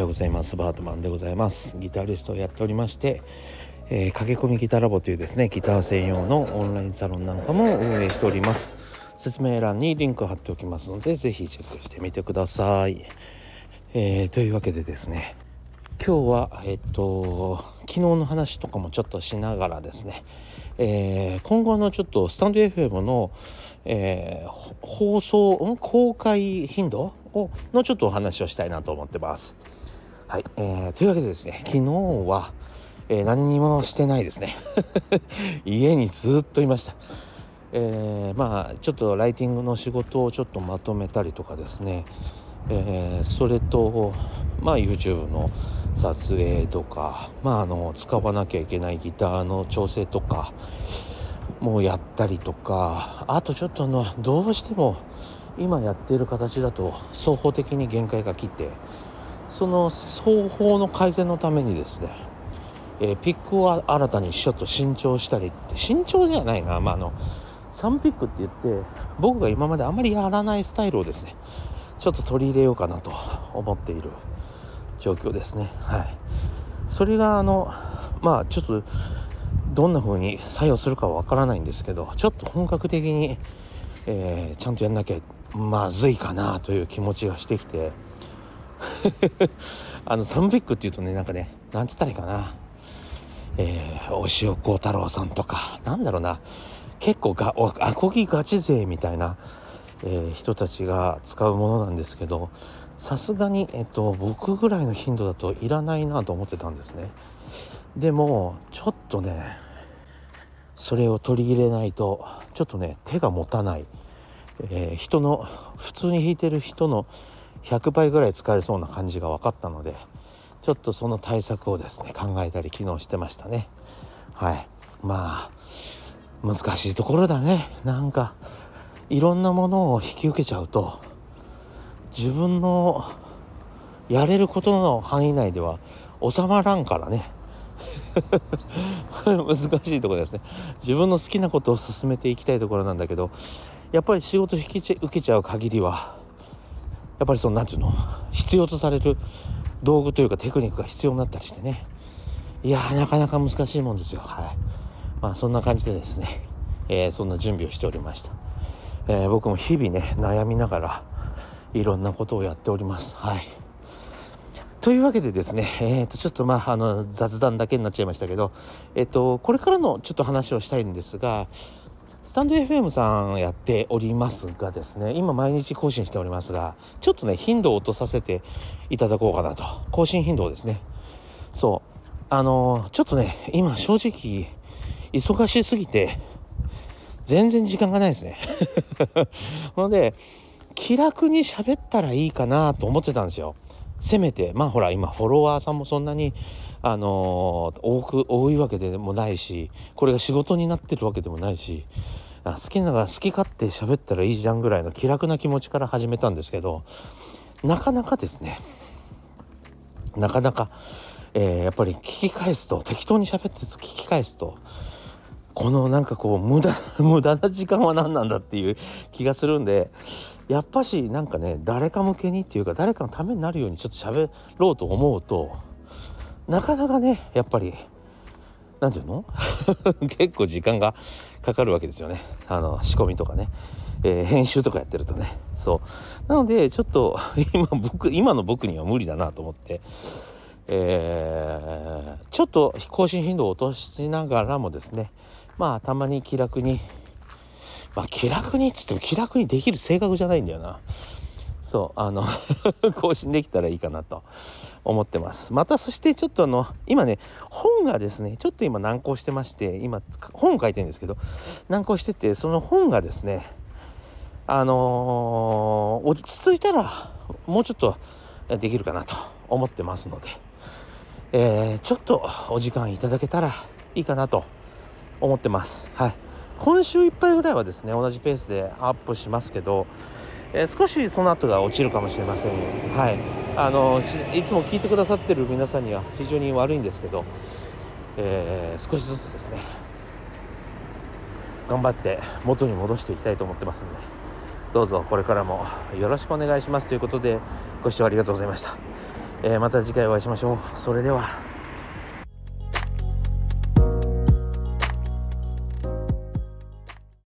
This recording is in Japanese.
ようございます。バートマンでございます。ギタリストをやっておりまして、えー、駆け込みギタラボというですねギター専用のオンラインサロンなんかも運営しております。説明欄にリンク貼っておきますので是非チェックしてみてください、えー、というわけでですね今日はえっと昨日の話とかもちょっとしながらですね、えー、今後のちょっとスタンド FM の、えー、放送公開頻度をのちょっとお話をしたいなと思ってます。はい、えー、というわけでですね昨日は、えー、何にもしてないですね 家にずっといました。えー、まあちょっとライティングの仕事をちょっとまとめたりとかですね、えー、それとまあ YouTube の撮影とかまああの使わなきゃいけないギターの調整とかもうやったりとかあとちょっとのどうしても今やっている形だと双方的に限界が来てその双方の改善のためにですね、えー、ピックを新たにちょっと新調したりって新調ではないな、まあ、あの3ピックって言って僕が今まであまりやらないスタイルをですねちょっと取り入れようかなと思っている状況ですね。はい。それがあのまあちょっとどんな風に作用するかはわからないんですけどちょっと本格的に、えー、ちゃんとやんなきゃまずいかなという気持ちがしてきて あのサンビックっていうとねなんかねなんつったらいいかな。えー、大塩幸太郎さんとか。なんだろうな。結構がアコギガチ勢みたいな、えー、人たちが使うものなんですけどさすがに、えっと、僕ぐらいの頻度だといらないなと思ってたんですね。でもちょっとねそれを取り入れないとちょっとね手が持たない。えー、人の普通に弾いてる人の100倍ぐらい使えそうな感じが分かったのでちょっとその対策をですね考えたり昨日してましたね。はい。まあ難しいところだね。なんかいろんなものを引き受けちゃうと自分のやれることの範囲内では収まらんからね。難しいところですね。自分の好きなことを進めていきたいところなんだけどやっぱり仕事引き受けちゃう限りはやっぱりその何て言うの？必要とされる道具というかテクニックが必要になったりしてね。いやなかなか難しいもんですよ。はい。まあそんな感じでですね、えー、そんな準備をしておりました、えー、僕も日々ね悩みながらいろんなことをやっております。はい。というわけでですね、えー、とちょっとまああの雑談だけになっちゃいましたけど、えっ、とこれからのちょっと話をしたいんですがスタンド FM さんやっておりますがですね今毎日更新しておりますがちょっとね頻度を落とさせていただこうかなと。更新頻度ですね。そう。あのー、ちょっとね今正直忙しすぎて全然時間がないですね。ので気楽に喋ったらいいかなと思ってたんですよ。せめてまあほら今フォロワーさんもそんなにあの、多く多いわけでもないしこれが仕事になってるわけでもないし好きなが好き勝手喋ったらいいじゃんぐらいの気楽な気持ちから始めたんですけどなかなかですね。なかなか、えー、やっぱり聞き返すと適当に喋って聞き返すとこのなんかこう無駄 無駄な時間は何なんだっていう気がするんでやっぱしなんかね誰か向けにっていうか誰かのためになるようにちょっと喋ろうと思うとなかなかねやっぱり何て言うの？結構時間がかかるわけですよね。あの仕込みとかね、えー、編集とかやってるとね。そう。なのでちょっと 今僕今の僕には無理だなと思って、えー、ちょっと更新頻度を落としながらもですね。まあたまに気楽にまあ気楽にっつっても気楽にできる性格じゃないんだよな。そうあの 更新できたらいいかなと思ってます。またそしてちょっとあの今ね本がですねちょっと今難航してまして今本書いてるんですけど難航しててその本がですねあのー、落ち着いたらもうちょっとできるかなと思ってますので、えー、ちょっとお時間いただけたらいいかなと思ってます。はい。今週いっぱいぐらいはですね同じペースでアップしますけどえー、少しその後が落ちるかもしれませんはい。あのいつも聞いてくださってる皆さんには非常に悪いんですけど、えー、少しずつですね頑張って元に戻していきたいと思ってますんでどうぞこれからもよろしくお願いしますということでご視聴ありがとうございました、えー、また次回お会いしましょう。それでは。